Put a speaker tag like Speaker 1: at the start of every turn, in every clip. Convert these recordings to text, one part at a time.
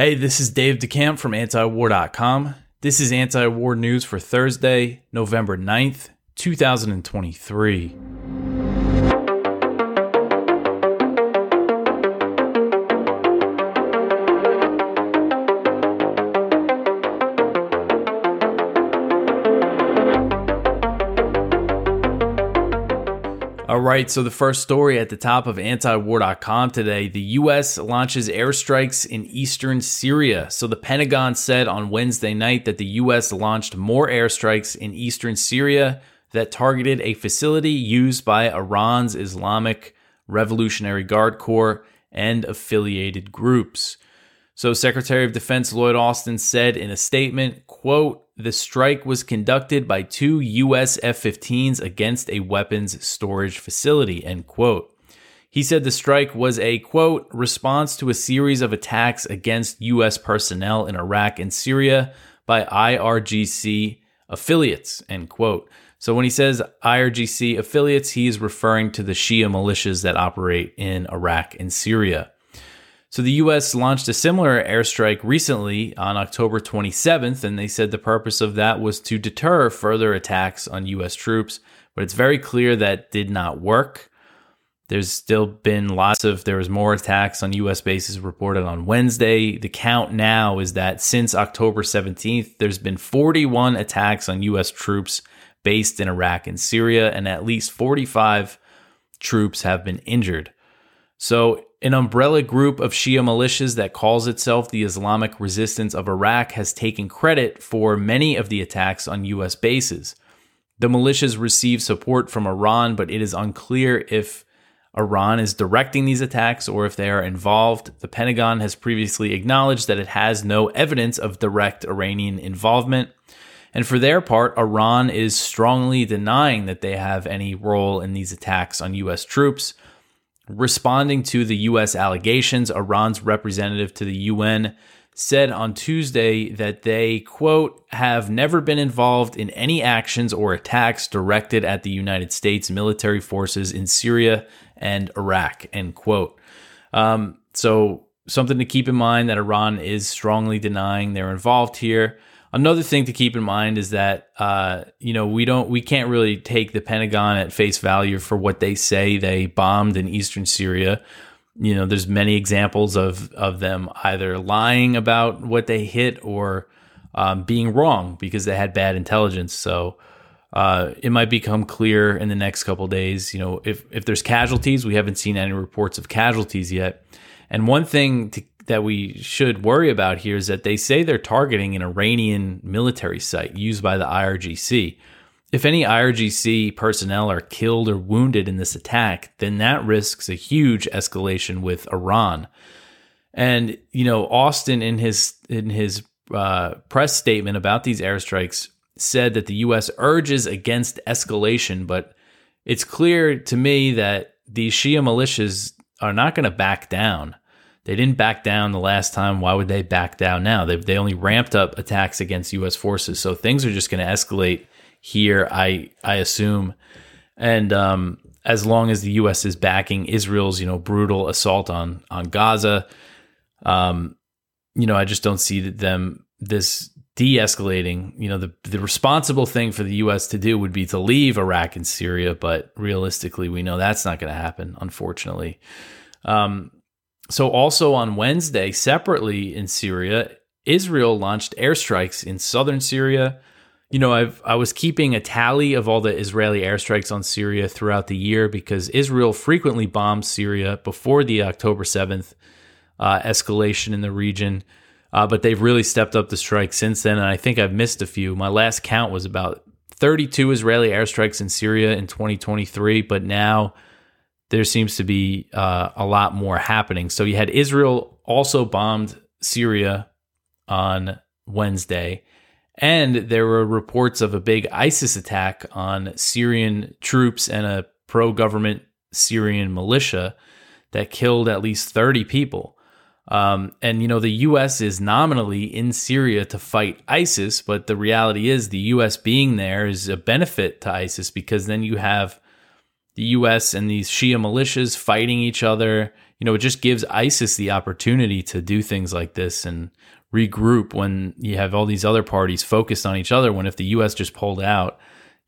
Speaker 1: Hey, this is Dave DeCamp from antiwar.com. This is anti war news for Thursday, November 9th, 2023. All right, so the first story at the top of antiwar.com today the U.S. launches airstrikes in eastern Syria. So the Pentagon said on Wednesday night that the U.S. launched more airstrikes in eastern Syria that targeted a facility used by Iran's Islamic Revolutionary Guard Corps and affiliated groups. So Secretary of Defense Lloyd Austin said in a statement, quote, the strike was conducted by two US F-15s against a weapons storage facility, end quote. He said the strike was a quote response to a series of attacks against US personnel in Iraq and Syria by IRGC affiliates, end quote. So when he says IRGC affiliates, he is referring to the Shia militias that operate in Iraq and Syria. So the U.S. launched a similar airstrike recently on October 27th, and they said the purpose of that was to deter further attacks on U.S. troops. But it's very clear that did not work. There's still been lots of, there was more attacks on U.S. bases reported on Wednesday. The count now is that since October 17th, there's been 41 attacks on U.S. troops based in Iraq and Syria, and at least 45 troops have been injured. So an umbrella group of Shia militias that calls itself the Islamic Resistance of Iraq has taken credit for many of the attacks on U.S. bases. The militias receive support from Iran, but it is unclear if Iran is directing these attacks or if they are involved. The Pentagon has previously acknowledged that it has no evidence of direct Iranian involvement. And for their part, Iran is strongly denying that they have any role in these attacks on U.S. troops. Responding to the U.S. allegations, Iran's representative to the UN said on Tuesday that they, quote, have never been involved in any actions or attacks directed at the United States military forces in Syria and Iraq, end quote. Um, so, something to keep in mind that Iran is strongly denying they're involved here. Another thing to keep in mind is that uh, you know we don't we can't really take the Pentagon at face value for what they say they bombed in eastern Syria. You know, there's many examples of of them either lying about what they hit or um, being wrong because they had bad intelligence. So uh, it might become clear in the next couple days. You know, if if there's casualties, we haven't seen any reports of casualties yet. And one thing to that we should worry about here is that they say they're targeting an Iranian military site used by the IRGC. If any IRGC personnel are killed or wounded in this attack, then that risks a huge escalation with Iran. And you know, Austin in his in his uh, press statement about these airstrikes said that the U.S. urges against escalation, but it's clear to me that these Shia militias are not going to back down. They didn't back down the last time. Why would they back down now? They they only ramped up attacks against U.S. forces, so things are just going to escalate here. I I assume, and um, as long as the U.S. is backing Israel's you know brutal assault on on Gaza, um, you know I just don't see them this de-escalating. You know the the responsible thing for the U.S. to do would be to leave Iraq and Syria, but realistically, we know that's not going to happen. Unfortunately. Um, so, also on Wednesday, separately in Syria, Israel launched airstrikes in southern Syria. You know, I've I was keeping a tally of all the Israeli airstrikes on Syria throughout the year because Israel frequently bombed Syria before the October seventh uh, escalation in the region, uh, but they've really stepped up the strike since then. And I think I've missed a few. My last count was about 32 Israeli airstrikes in Syria in 2023, but now there seems to be uh, a lot more happening. So you had Israel also bombed Syria on Wednesday, and there were reports of a big ISIS attack on Syrian troops and a pro government Syrian militia that killed at least 30 people. Um, and, you know, the U.S. is nominally in Syria to fight ISIS, but the reality is the U.S. being there is a benefit to ISIS because then you have the US and these Shia militias fighting each other. you know, it just gives ISIS the opportunity to do things like this and regroup when you have all these other parties focused on each other. When if the U.S. just pulled out,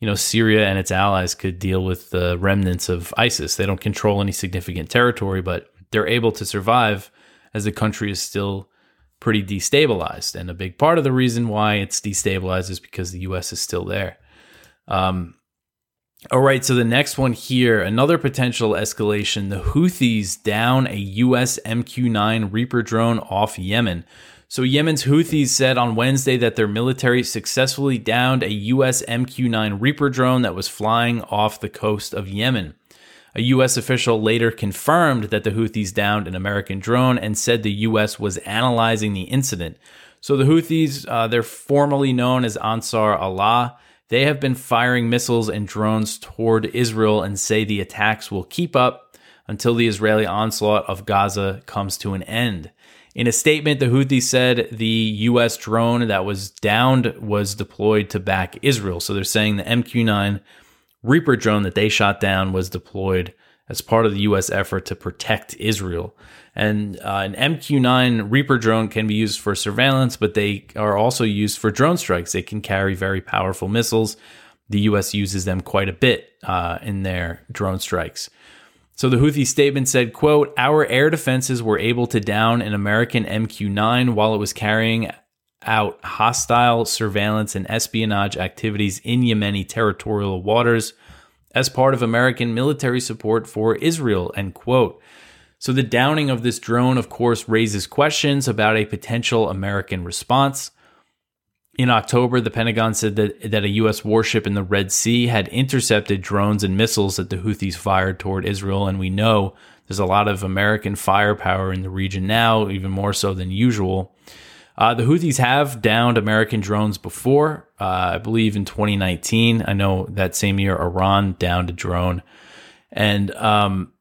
Speaker 1: you know, Syria and its allies could deal with the remnants of ISIS. They don't control any significant territory, but they're able to survive as the country is still pretty destabilized. And a big part of the reason why it's destabilized is because the U.S. is still there. Um, all right, so the next one here, another potential escalation. The Houthis down a U.S. MQ 9 Reaper drone off Yemen. So, Yemen's Houthis said on Wednesday that their military successfully downed a U.S. MQ 9 Reaper drone that was flying off the coast of Yemen. A U.S. official later confirmed that the Houthis downed an American drone and said the U.S. was analyzing the incident. So, the Houthis, uh, they're formally known as Ansar Allah. They have been firing missiles and drones toward Israel and say the attacks will keep up until the Israeli onslaught of Gaza comes to an end. In a statement, the Houthis said the U.S. drone that was downed was deployed to back Israel. So they're saying the MQ 9 Reaper drone that they shot down was deployed as part of the U.S. effort to protect Israel. And uh, an MQ 9 Reaper drone can be used for surveillance, but they are also used for drone strikes. They can carry very powerful missiles. The U.S. uses them quite a bit uh, in their drone strikes. So the Houthi statement said, quote, Our air defenses were able to down an American MQ-9 while it was carrying out hostile surveillance and espionage activities in Yemeni territorial waters as part of American military support for Israel, end quote. So the downing of this drone, of course, raises questions about a potential American response. In October, the Pentagon said that, that a U.S. warship in the Red Sea had intercepted drones and missiles that the Houthis fired toward Israel. And we know there's a lot of American firepower in the region now, even more so than usual. Uh, the Houthis have downed American drones before, uh, I believe in 2019. I know that same year, Iran downed a drone. And um,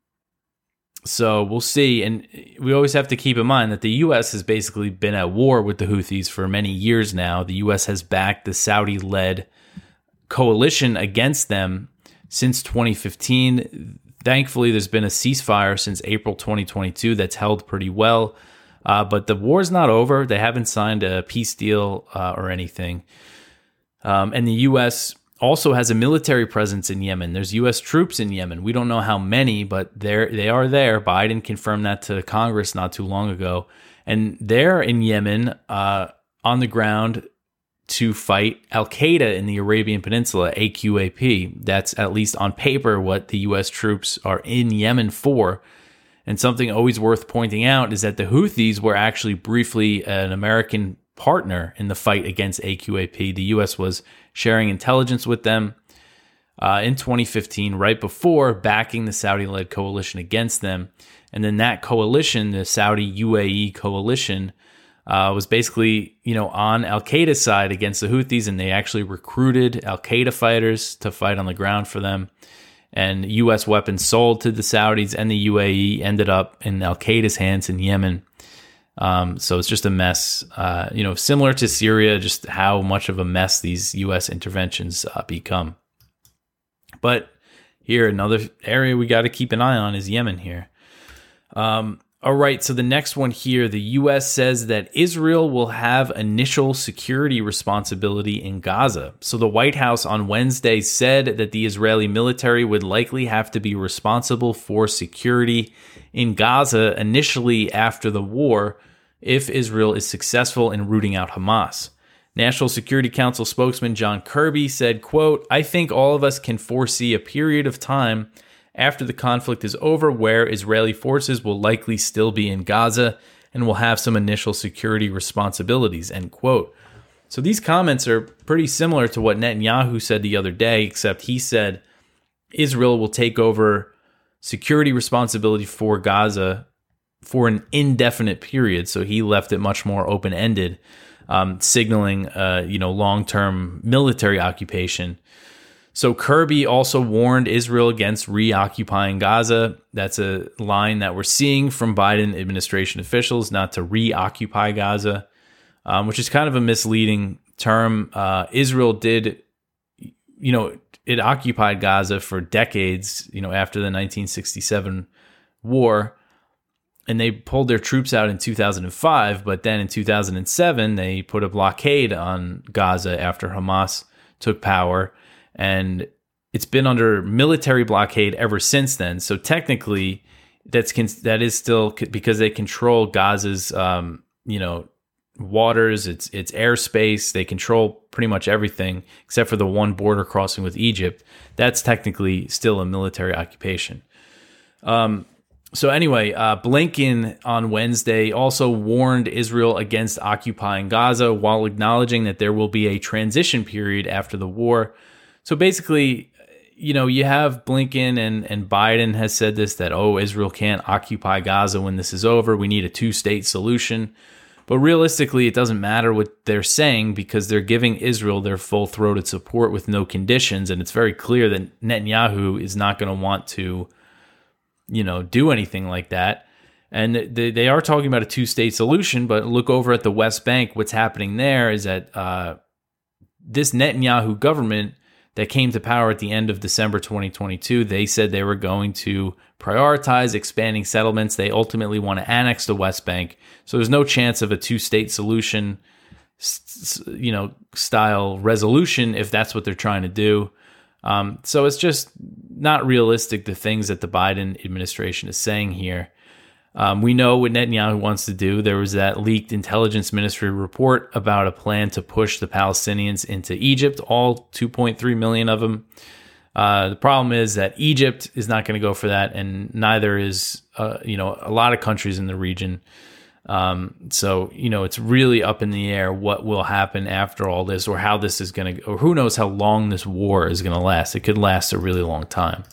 Speaker 1: so we'll see. And we always have to keep in mind that the U.S. has basically been at war with the Houthis for many years now. The U.S. has backed the Saudi led coalition against them since 2015. Thankfully, there's been a ceasefire since April 2022 that's held pretty well. Uh, but the war's not over. They haven't signed a peace deal uh, or anything. Um, and the U.S also has a military presence in Yemen. There's U.S. troops in Yemen. We don't know how many, but they they are there. Biden confirmed that to Congress not too long ago, and they're in Yemen uh, on the ground to fight Al Qaeda in the Arabian Peninsula, AQAP. That's at least on paper what the U.S. troops are in Yemen for. And something always worth pointing out is that the Houthis were actually briefly an American partner in the fight against AQAP. The U.S. was sharing intelligence with them uh, in 2015, right before backing the Saudi led coalition against them. And then that coalition, the Saudi UAE coalition, uh, was basically, you know, on Al Qaeda's side against the Houthis, and they actually recruited Al Qaeda fighters to fight on the ground for them. And U.S. weapons sold to the Saudis and the UAE ended up in Al Qaeda's hands in Yemen. Um, so it's just a mess, uh, you know, similar to Syria, just how much of a mess these U.S. interventions uh, become. But here, another area we got to keep an eye on is Yemen here. Um, all right, so the next one here the U.S. says that Israel will have initial security responsibility in Gaza. So the White House on Wednesday said that the Israeli military would likely have to be responsible for security in Gaza initially after the war if Israel is successful in rooting out Hamas. National Security Council spokesman John Kirby said, quote, I think all of us can foresee a period of time after the conflict is over where Israeli forces will likely still be in Gaza and will have some initial security responsibilities, end quote. So these comments are pretty similar to what Netanyahu said the other day, except he said Israel will take over security responsibility for Gaza for an indefinite period. So he left it much more open ended, um, signaling, uh, you know, long term military occupation. So Kirby also warned Israel against reoccupying Gaza. That's a line that we're seeing from Biden administration officials, not to reoccupy Gaza, um, which is kind of a misleading term. Uh, Israel did, you know, it occupied Gaza for decades, you know, after the 1967 war. and they pulled their troops out in 2005. But then in 2007, they put a blockade on Gaza after Hamas took power, and it's been under military blockade ever since then. So technically, that's that is still because they control Gaza's um, you know waters, its its airspace. They control pretty much everything except for the one border crossing with Egypt. That's technically still a military occupation. Um, so anyway, uh, Blinken on Wednesday also warned Israel against occupying Gaza while acknowledging that there will be a transition period after the war. So basically, you know, you have Blinken and, and Biden has said this that, oh, Israel can't occupy Gaza when this is over. We need a two state solution. But realistically, it doesn't matter what they're saying because they're giving Israel their full throated support with no conditions. And it's very clear that Netanyahu is not going to want to you know, do anything like that. And they, they are talking about a two state solution, but look over at the West Bank. What's happening there is that uh, this Netanyahu government that came to power at the end of December 2022, they said they were going to prioritize expanding settlements. They ultimately want to annex the West Bank. So there's no chance of a two state solution, you know, style resolution if that's what they're trying to do. Um, so it's just not realistic the things that the Biden administration is saying here. Um, we know what Netanyahu wants to do. There was that leaked intelligence ministry report about a plan to push the Palestinians into Egypt, all 2.3 million of them. Uh, the problem is that Egypt is not going to go for that, and neither is uh, you know a lot of countries in the region. Um, so you know, it's really up in the air what will happen after all this, or how this is going to, or who knows how long this war is going to last. It could last a really long time.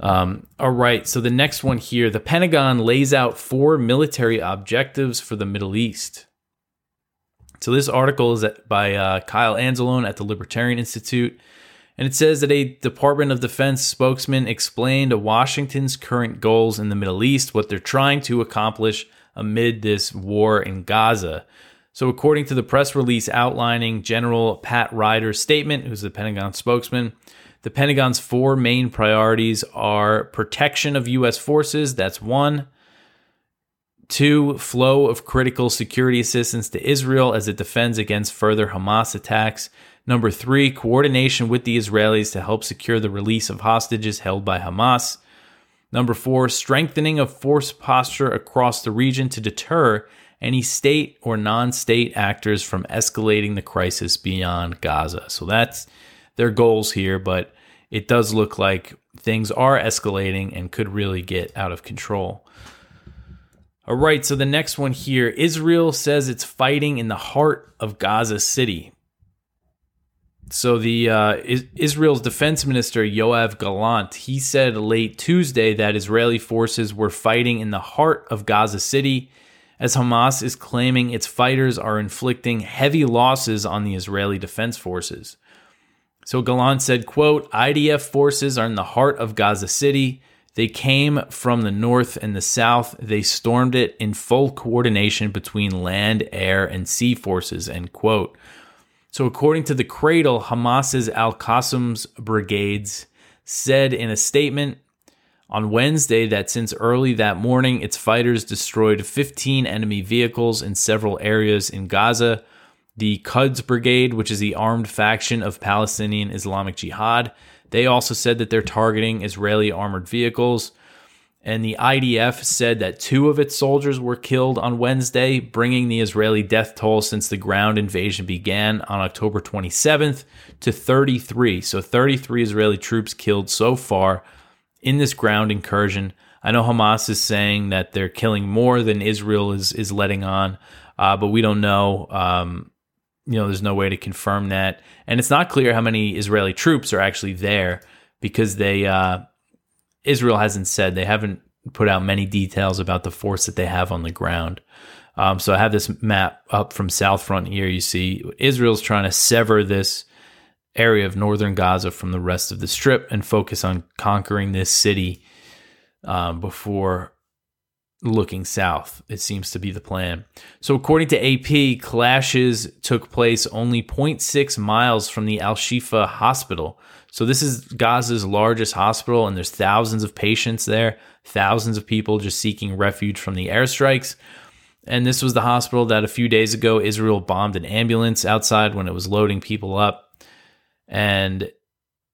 Speaker 1: Um, all right, so the next one here, the Pentagon lays out four military objectives for the Middle East. So this article is by uh, Kyle Anzalone at the Libertarian Institute. And it says that a Department of Defense spokesman explained Washington's current goals in the Middle East, what they're trying to accomplish amid this war in Gaza. So, according to the press release outlining General Pat Ryder's statement, who's the Pentagon spokesman, the Pentagon's four main priorities are protection of U.S. forces, that's one. Two, flow of critical security assistance to Israel as it defends against further Hamas attacks. Number three, coordination with the Israelis to help secure the release of hostages held by Hamas. Number four, strengthening of force posture across the region to deter any state or non state actors from escalating the crisis beyond Gaza. So that's their goals here, but it does look like things are escalating and could really get out of control. All right, so the next one here Israel says it's fighting in the heart of Gaza City. So the uh, Israel's defense minister Yoav Gallant he said late Tuesday that Israeli forces were fighting in the heart of Gaza City, as Hamas is claiming its fighters are inflicting heavy losses on the Israeli defense forces. So Gallant said, "quote IDF forces are in the heart of Gaza City. They came from the north and the south. They stormed it in full coordination between land, air, and sea forces." End quote. So, according to the Cradle, Hamas's Al Qassam's brigades said in a statement on Wednesday that since early that morning, its fighters destroyed 15 enemy vehicles in several areas in Gaza. The Quds Brigade, which is the armed faction of Palestinian Islamic Jihad, they also said that they're targeting Israeli armored vehicles and the IDF said that two of its soldiers were killed on Wednesday, bringing the Israeli death toll since the ground invasion began on October 27th to 33. So 33 Israeli troops killed so far in this ground incursion. I know Hamas is saying that they're killing more than Israel is is letting on, uh, but we don't know. Um, you know, there's no way to confirm that, and it's not clear how many Israeli troops are actually there because they uh, Israel hasn't said they haven't put out many details about the force that they have on the ground. Um, so I have this map up from South Front here. You see Israel's trying to sever this area of northern Gaza from the rest of the strip and focus on conquering this city um, before looking south. It seems to be the plan. So, according to AP, clashes took place only 0.6 miles from the Al Shifa hospital. So, this is Gaza's largest hospital, and there's thousands of patients there. thousands of people just seeking refuge from the airstrikes. And this was the hospital that a few days ago Israel bombed an ambulance outside when it was loading people up. And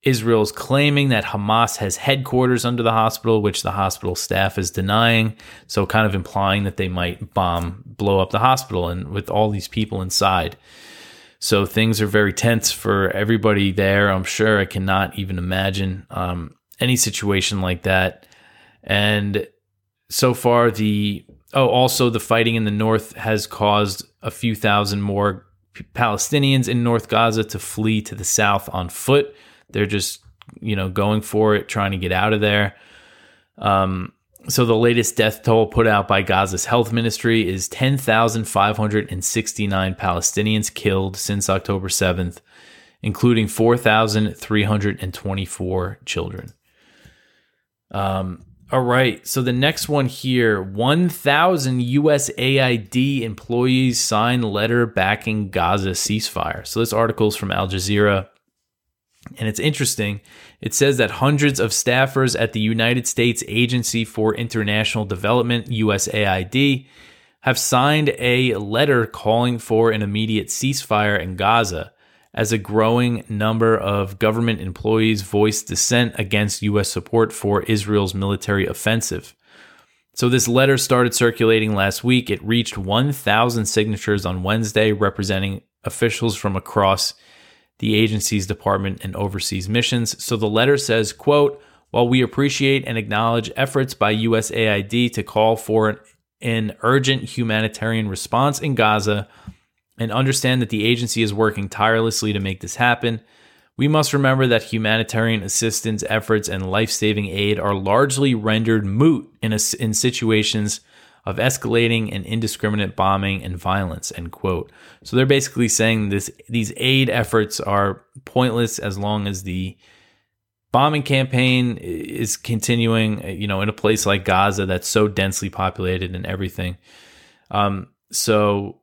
Speaker 1: Israel is claiming that Hamas has headquarters under the hospital, which the hospital staff is denying. So, kind of implying that they might bomb, blow up the hospital, and with all these people inside. So, things are very tense for everybody there. I'm sure I cannot even imagine um, any situation like that. And so far, the oh, also the fighting in the north has caused a few thousand more Palestinians in North Gaza to flee to the south on foot they're just, you know, going for it, trying to get out of there. Um, so the latest death toll put out by Gaza's health ministry is 10,569 Palestinians killed since October 7th, including 4,324 children. Um, all right. So the next one here 1,000 USAID employees sign letter backing Gaza ceasefire. So this article is from Al Jazeera. And it's interesting. It says that hundreds of staffers at the United States Agency for International Development, USAID, have signed a letter calling for an immediate ceasefire in Gaza as a growing number of government employees voiced dissent against U.S. support for Israel's military offensive. So, this letter started circulating last week. It reached 1,000 signatures on Wednesday, representing officials from across the agency's department and overseas missions. So the letter says, quote, while we appreciate and acknowledge efforts by USAID to call for an, an urgent humanitarian response in Gaza and understand that the agency is working tirelessly to make this happen, we must remember that humanitarian assistance efforts and life saving aid are largely rendered moot in, a, in situations of escalating and indiscriminate bombing and violence end quote. So they're basically saying this these aid efforts are pointless as long as the bombing campaign is continuing you know in a place like gaza that's so densely populated and everything. Um, so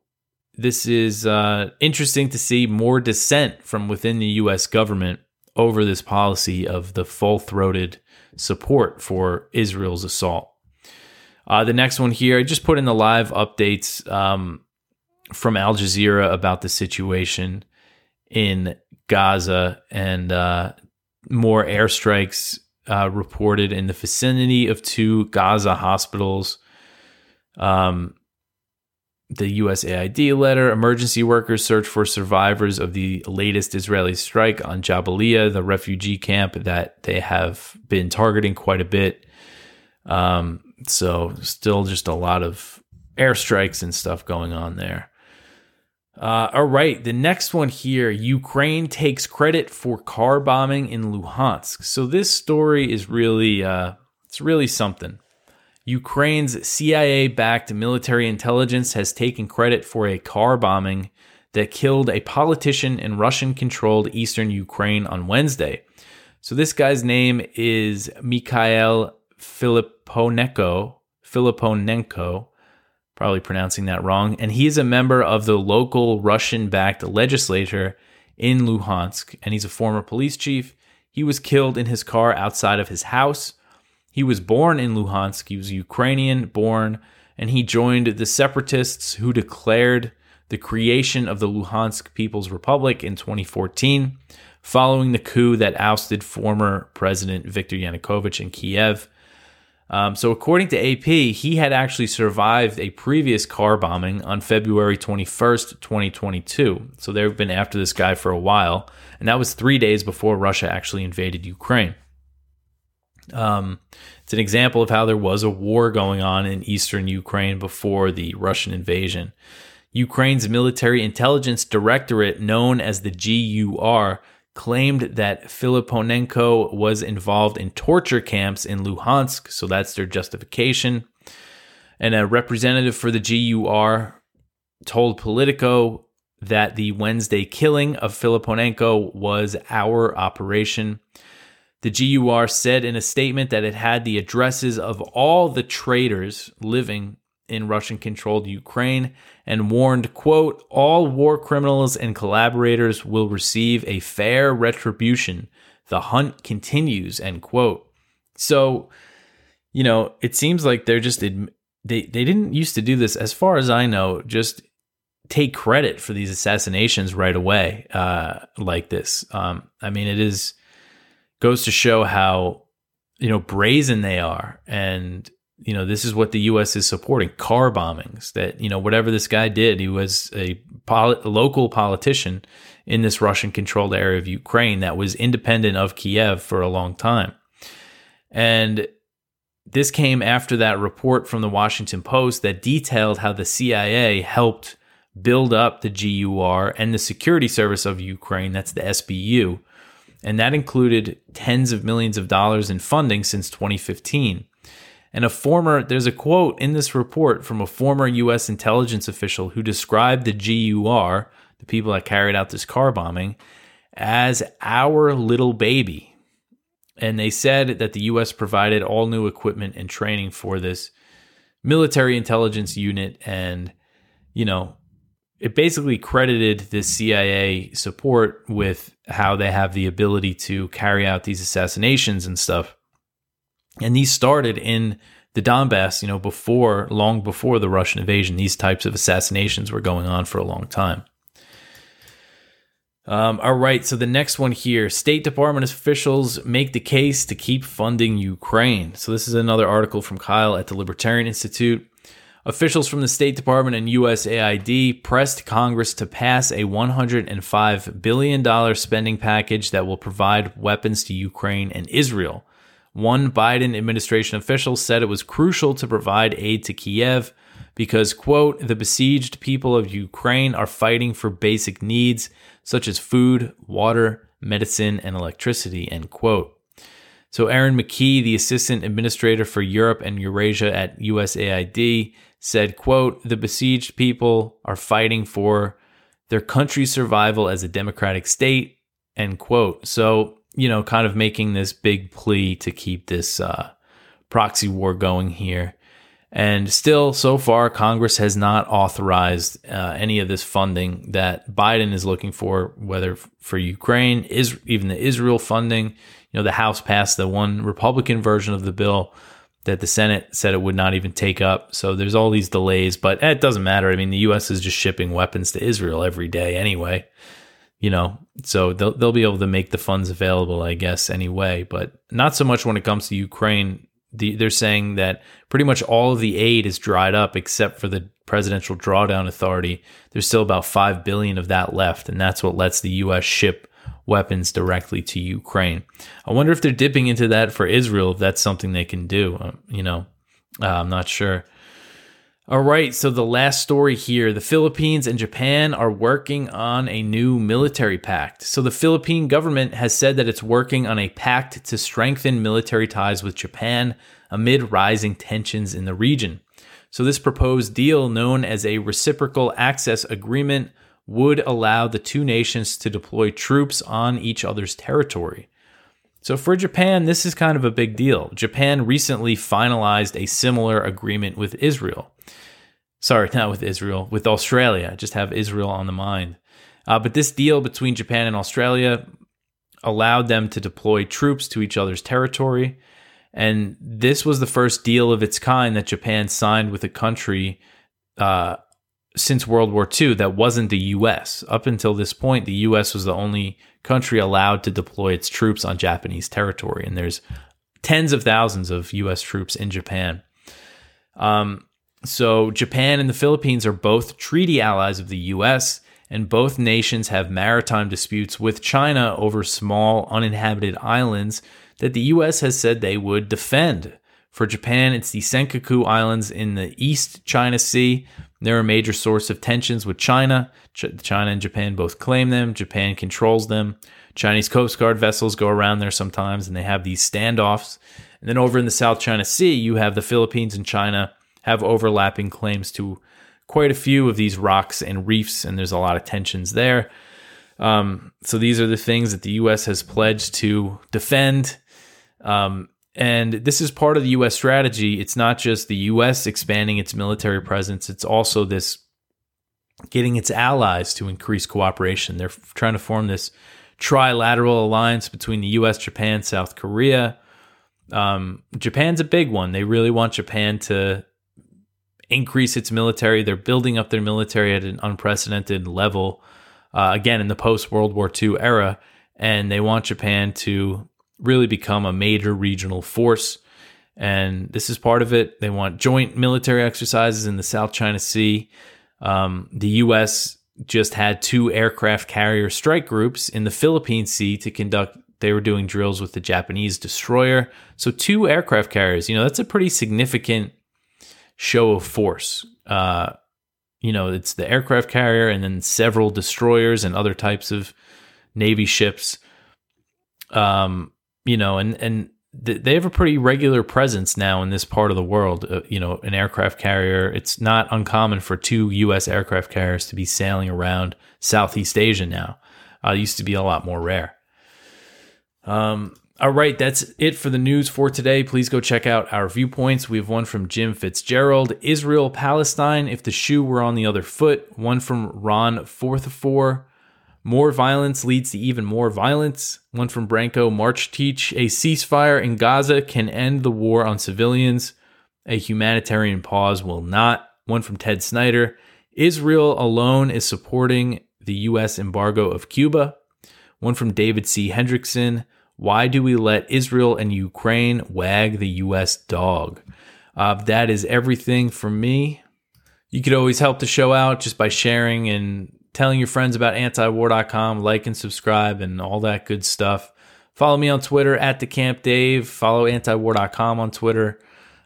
Speaker 1: this is uh, interesting to see more dissent from within the us government over this policy of the full-throated support for israel's assault uh, the next one here, I just put in the live updates um, from Al Jazeera about the situation in Gaza and uh, more airstrikes uh, reported in the vicinity of two Gaza hospitals. Um, the USAID letter emergency workers search for survivors of the latest Israeli strike on Jabalia, the refugee camp that they have been targeting quite a bit. Um, so still just a lot of airstrikes and stuff going on there. Uh, all right, the next one here Ukraine takes credit for car bombing in Luhansk. So this story is really, uh, it's really something. Ukraine's CIA backed military intelligence has taken credit for a car bombing that killed a politician in Russian controlled eastern Ukraine on Wednesday. So this guy's name is Mikhail Filiponenko, Filiponenko, probably pronouncing that wrong, and he is a member of the local Russian-backed legislature in Luhansk, and he's a former police chief. He was killed in his car outside of his house. He was born in Luhansk. He was Ukrainian born, and he joined the separatists who declared the creation of the Luhansk People's Republic in 2014, following the coup that ousted former President Viktor Yanukovych in Kiev. Um, so, according to AP, he had actually survived a previous car bombing on February 21st, 2022. So, they've been after this guy for a while. And that was three days before Russia actually invaded Ukraine. Um, it's an example of how there was a war going on in eastern Ukraine before the Russian invasion. Ukraine's military intelligence directorate, known as the GUR, claimed that Filiponenko was involved in torture camps in Luhansk, so that's their justification. And a representative for the GUR told Politico that the Wednesday killing of Filiponenko was our operation. The GUR said in a statement that it had the addresses of all the traitors living in Russian controlled Ukraine and warned, quote, all war criminals and collaborators will receive a fair retribution. The hunt continues, end quote. So, you know, it seems like they're just they they didn't used to do this, as far as I know, just take credit for these assassinations right away, uh, like this. Um, I mean, it is goes to show how you know brazen they are, and you know this is what the U.S. is supporting: car bombings. That you know whatever this guy did, he was a, poli- local politician in this Russian-controlled area of Ukraine that was independent of Kiev for a long time, and this came after that report from the Washington Post that detailed how the CIA helped build up the GUR and the security service of Ukraine, that's the SBU. And that included tens of millions of dollars in funding since 2015. And a former, there's a quote in this report from a former U.S. intelligence official who described the GUR, the people that carried out this car bombing, as our little baby. And they said that the U.S. provided all new equipment and training for this military intelligence unit. And, you know, it basically credited the CIA support with how they have the ability to carry out these assassinations and stuff. And these started in the Donbass, you know, before, long before the Russian invasion. These types of assassinations were going on for a long time. Um, all right, so the next one here State Department officials make the case to keep funding Ukraine. So, this is another article from Kyle at the Libertarian Institute. Officials from the State Department and USAID pressed Congress to pass a $105 billion spending package that will provide weapons to Ukraine and Israel. One Biden administration official said it was crucial to provide aid to Kiev because, quote, the besieged people of Ukraine are fighting for basic needs such as food, water, medicine, and electricity, end quote. So, Erin McKee, the assistant administrator for Europe and Eurasia at USAID, said, quote, the besieged people are fighting for their country's survival as a democratic state, end quote. So, you know, kind of making this big plea to keep this uh, proxy war going here. And still, so far, Congress has not authorized uh, any of this funding that Biden is looking for, whether for Ukraine, is even the Israel funding. You know, the House passed the one Republican version of the bill that the Senate said it would not even take up. So there's all these delays, but it doesn't matter. I mean, the U.S. is just shipping weapons to Israel every day anyway. You know, so they'll they'll be able to make the funds available, I guess, anyway. But not so much when it comes to Ukraine. The, they're saying that pretty much all of the aid is dried up except for the Presidential Drawdown Authority. There's still about five billion of that left, and that's what lets the U.S. ship weapons directly to Ukraine. I wonder if they're dipping into that for Israel, if that's something they can do. Uh, you know, uh, I'm not sure. All right, so the last story here the Philippines and Japan are working on a new military pact. So the Philippine government has said that it's working on a pact to strengthen military ties with Japan amid rising tensions in the region. So this proposed deal, known as a reciprocal access agreement, would allow the two nations to deploy troops on each other's territory. So, for Japan, this is kind of a big deal. Japan recently finalized a similar agreement with Israel. Sorry, not with Israel, with Australia. Just have Israel on the mind. Uh, but this deal between Japan and Australia allowed them to deploy troops to each other's territory. And this was the first deal of its kind that Japan signed with a country uh, since World War II that wasn't the US. Up until this point, the US was the only country allowed to deploy its troops on Japanese territory, and there's tens of thousands of US troops in Japan. Um, so, Japan and the Philippines are both treaty allies of the US, and both nations have maritime disputes with China over small uninhabited islands that the US has said they would defend. For Japan, it's the Senkaku Islands in the East China Sea, they're a major source of tensions with China. Ch- China and Japan both claim them. Japan controls them. Chinese Coast Guard vessels go around there sometimes and they have these standoffs. And then over in the South China Sea, you have the Philippines and China have overlapping claims to quite a few of these rocks and reefs, and there's a lot of tensions there. Um, so these are the things that the U.S. has pledged to defend. Um, and this is part of the US strategy. It's not just the US expanding its military presence, it's also this getting its allies to increase cooperation. They're trying to form this trilateral alliance between the US, Japan, South Korea. Um, Japan's a big one. They really want Japan to increase its military. They're building up their military at an unprecedented level, uh, again, in the post World War II era. And they want Japan to really become a major regional force. And this is part of it. They want joint military exercises in the South China Sea. Um, the U.S. just had two aircraft carrier strike groups in the Philippine Sea to conduct. They were doing drills with the Japanese destroyer. So, two aircraft carriers, you know, that's a pretty significant show of force. Uh, you know, it's the aircraft carrier and then several destroyers and other types of Navy ships. Um, you know, and, and they have a pretty regular presence now in this part of the world. Uh, you know, an aircraft carrier. It's not uncommon for two U.S. aircraft carriers to be sailing around Southeast Asia now. Uh, used to be a lot more rare. Um, all right, that's it for the news for today. Please go check out our viewpoints. We have one from Jim Fitzgerald, Israel Palestine, if the shoe were on the other foot. One from Ron Forthofer, more violence leads to even more violence. One from Branko Marcetic a ceasefire in Gaza can end the war on civilians. A humanitarian pause will not. One from Ted Snyder. Israel alone is supporting the U.S. embargo of Cuba. One from David C. Hendrickson. Why do we let Israel and Ukraine wag the U.S. dog? Uh, that is everything from me. You could always help the show out just by sharing and telling your friends about antiwar.com, like and subscribe, and all that good stuff. Follow me on Twitter at DecampDave. Follow antiwar.com on Twitter.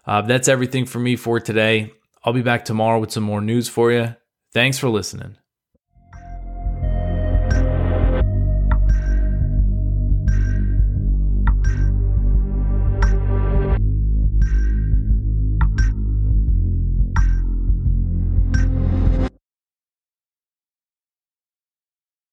Speaker 1: Uh, that's everything for me for today. I'll be back tomorrow with some more news for you. Thanks for listening.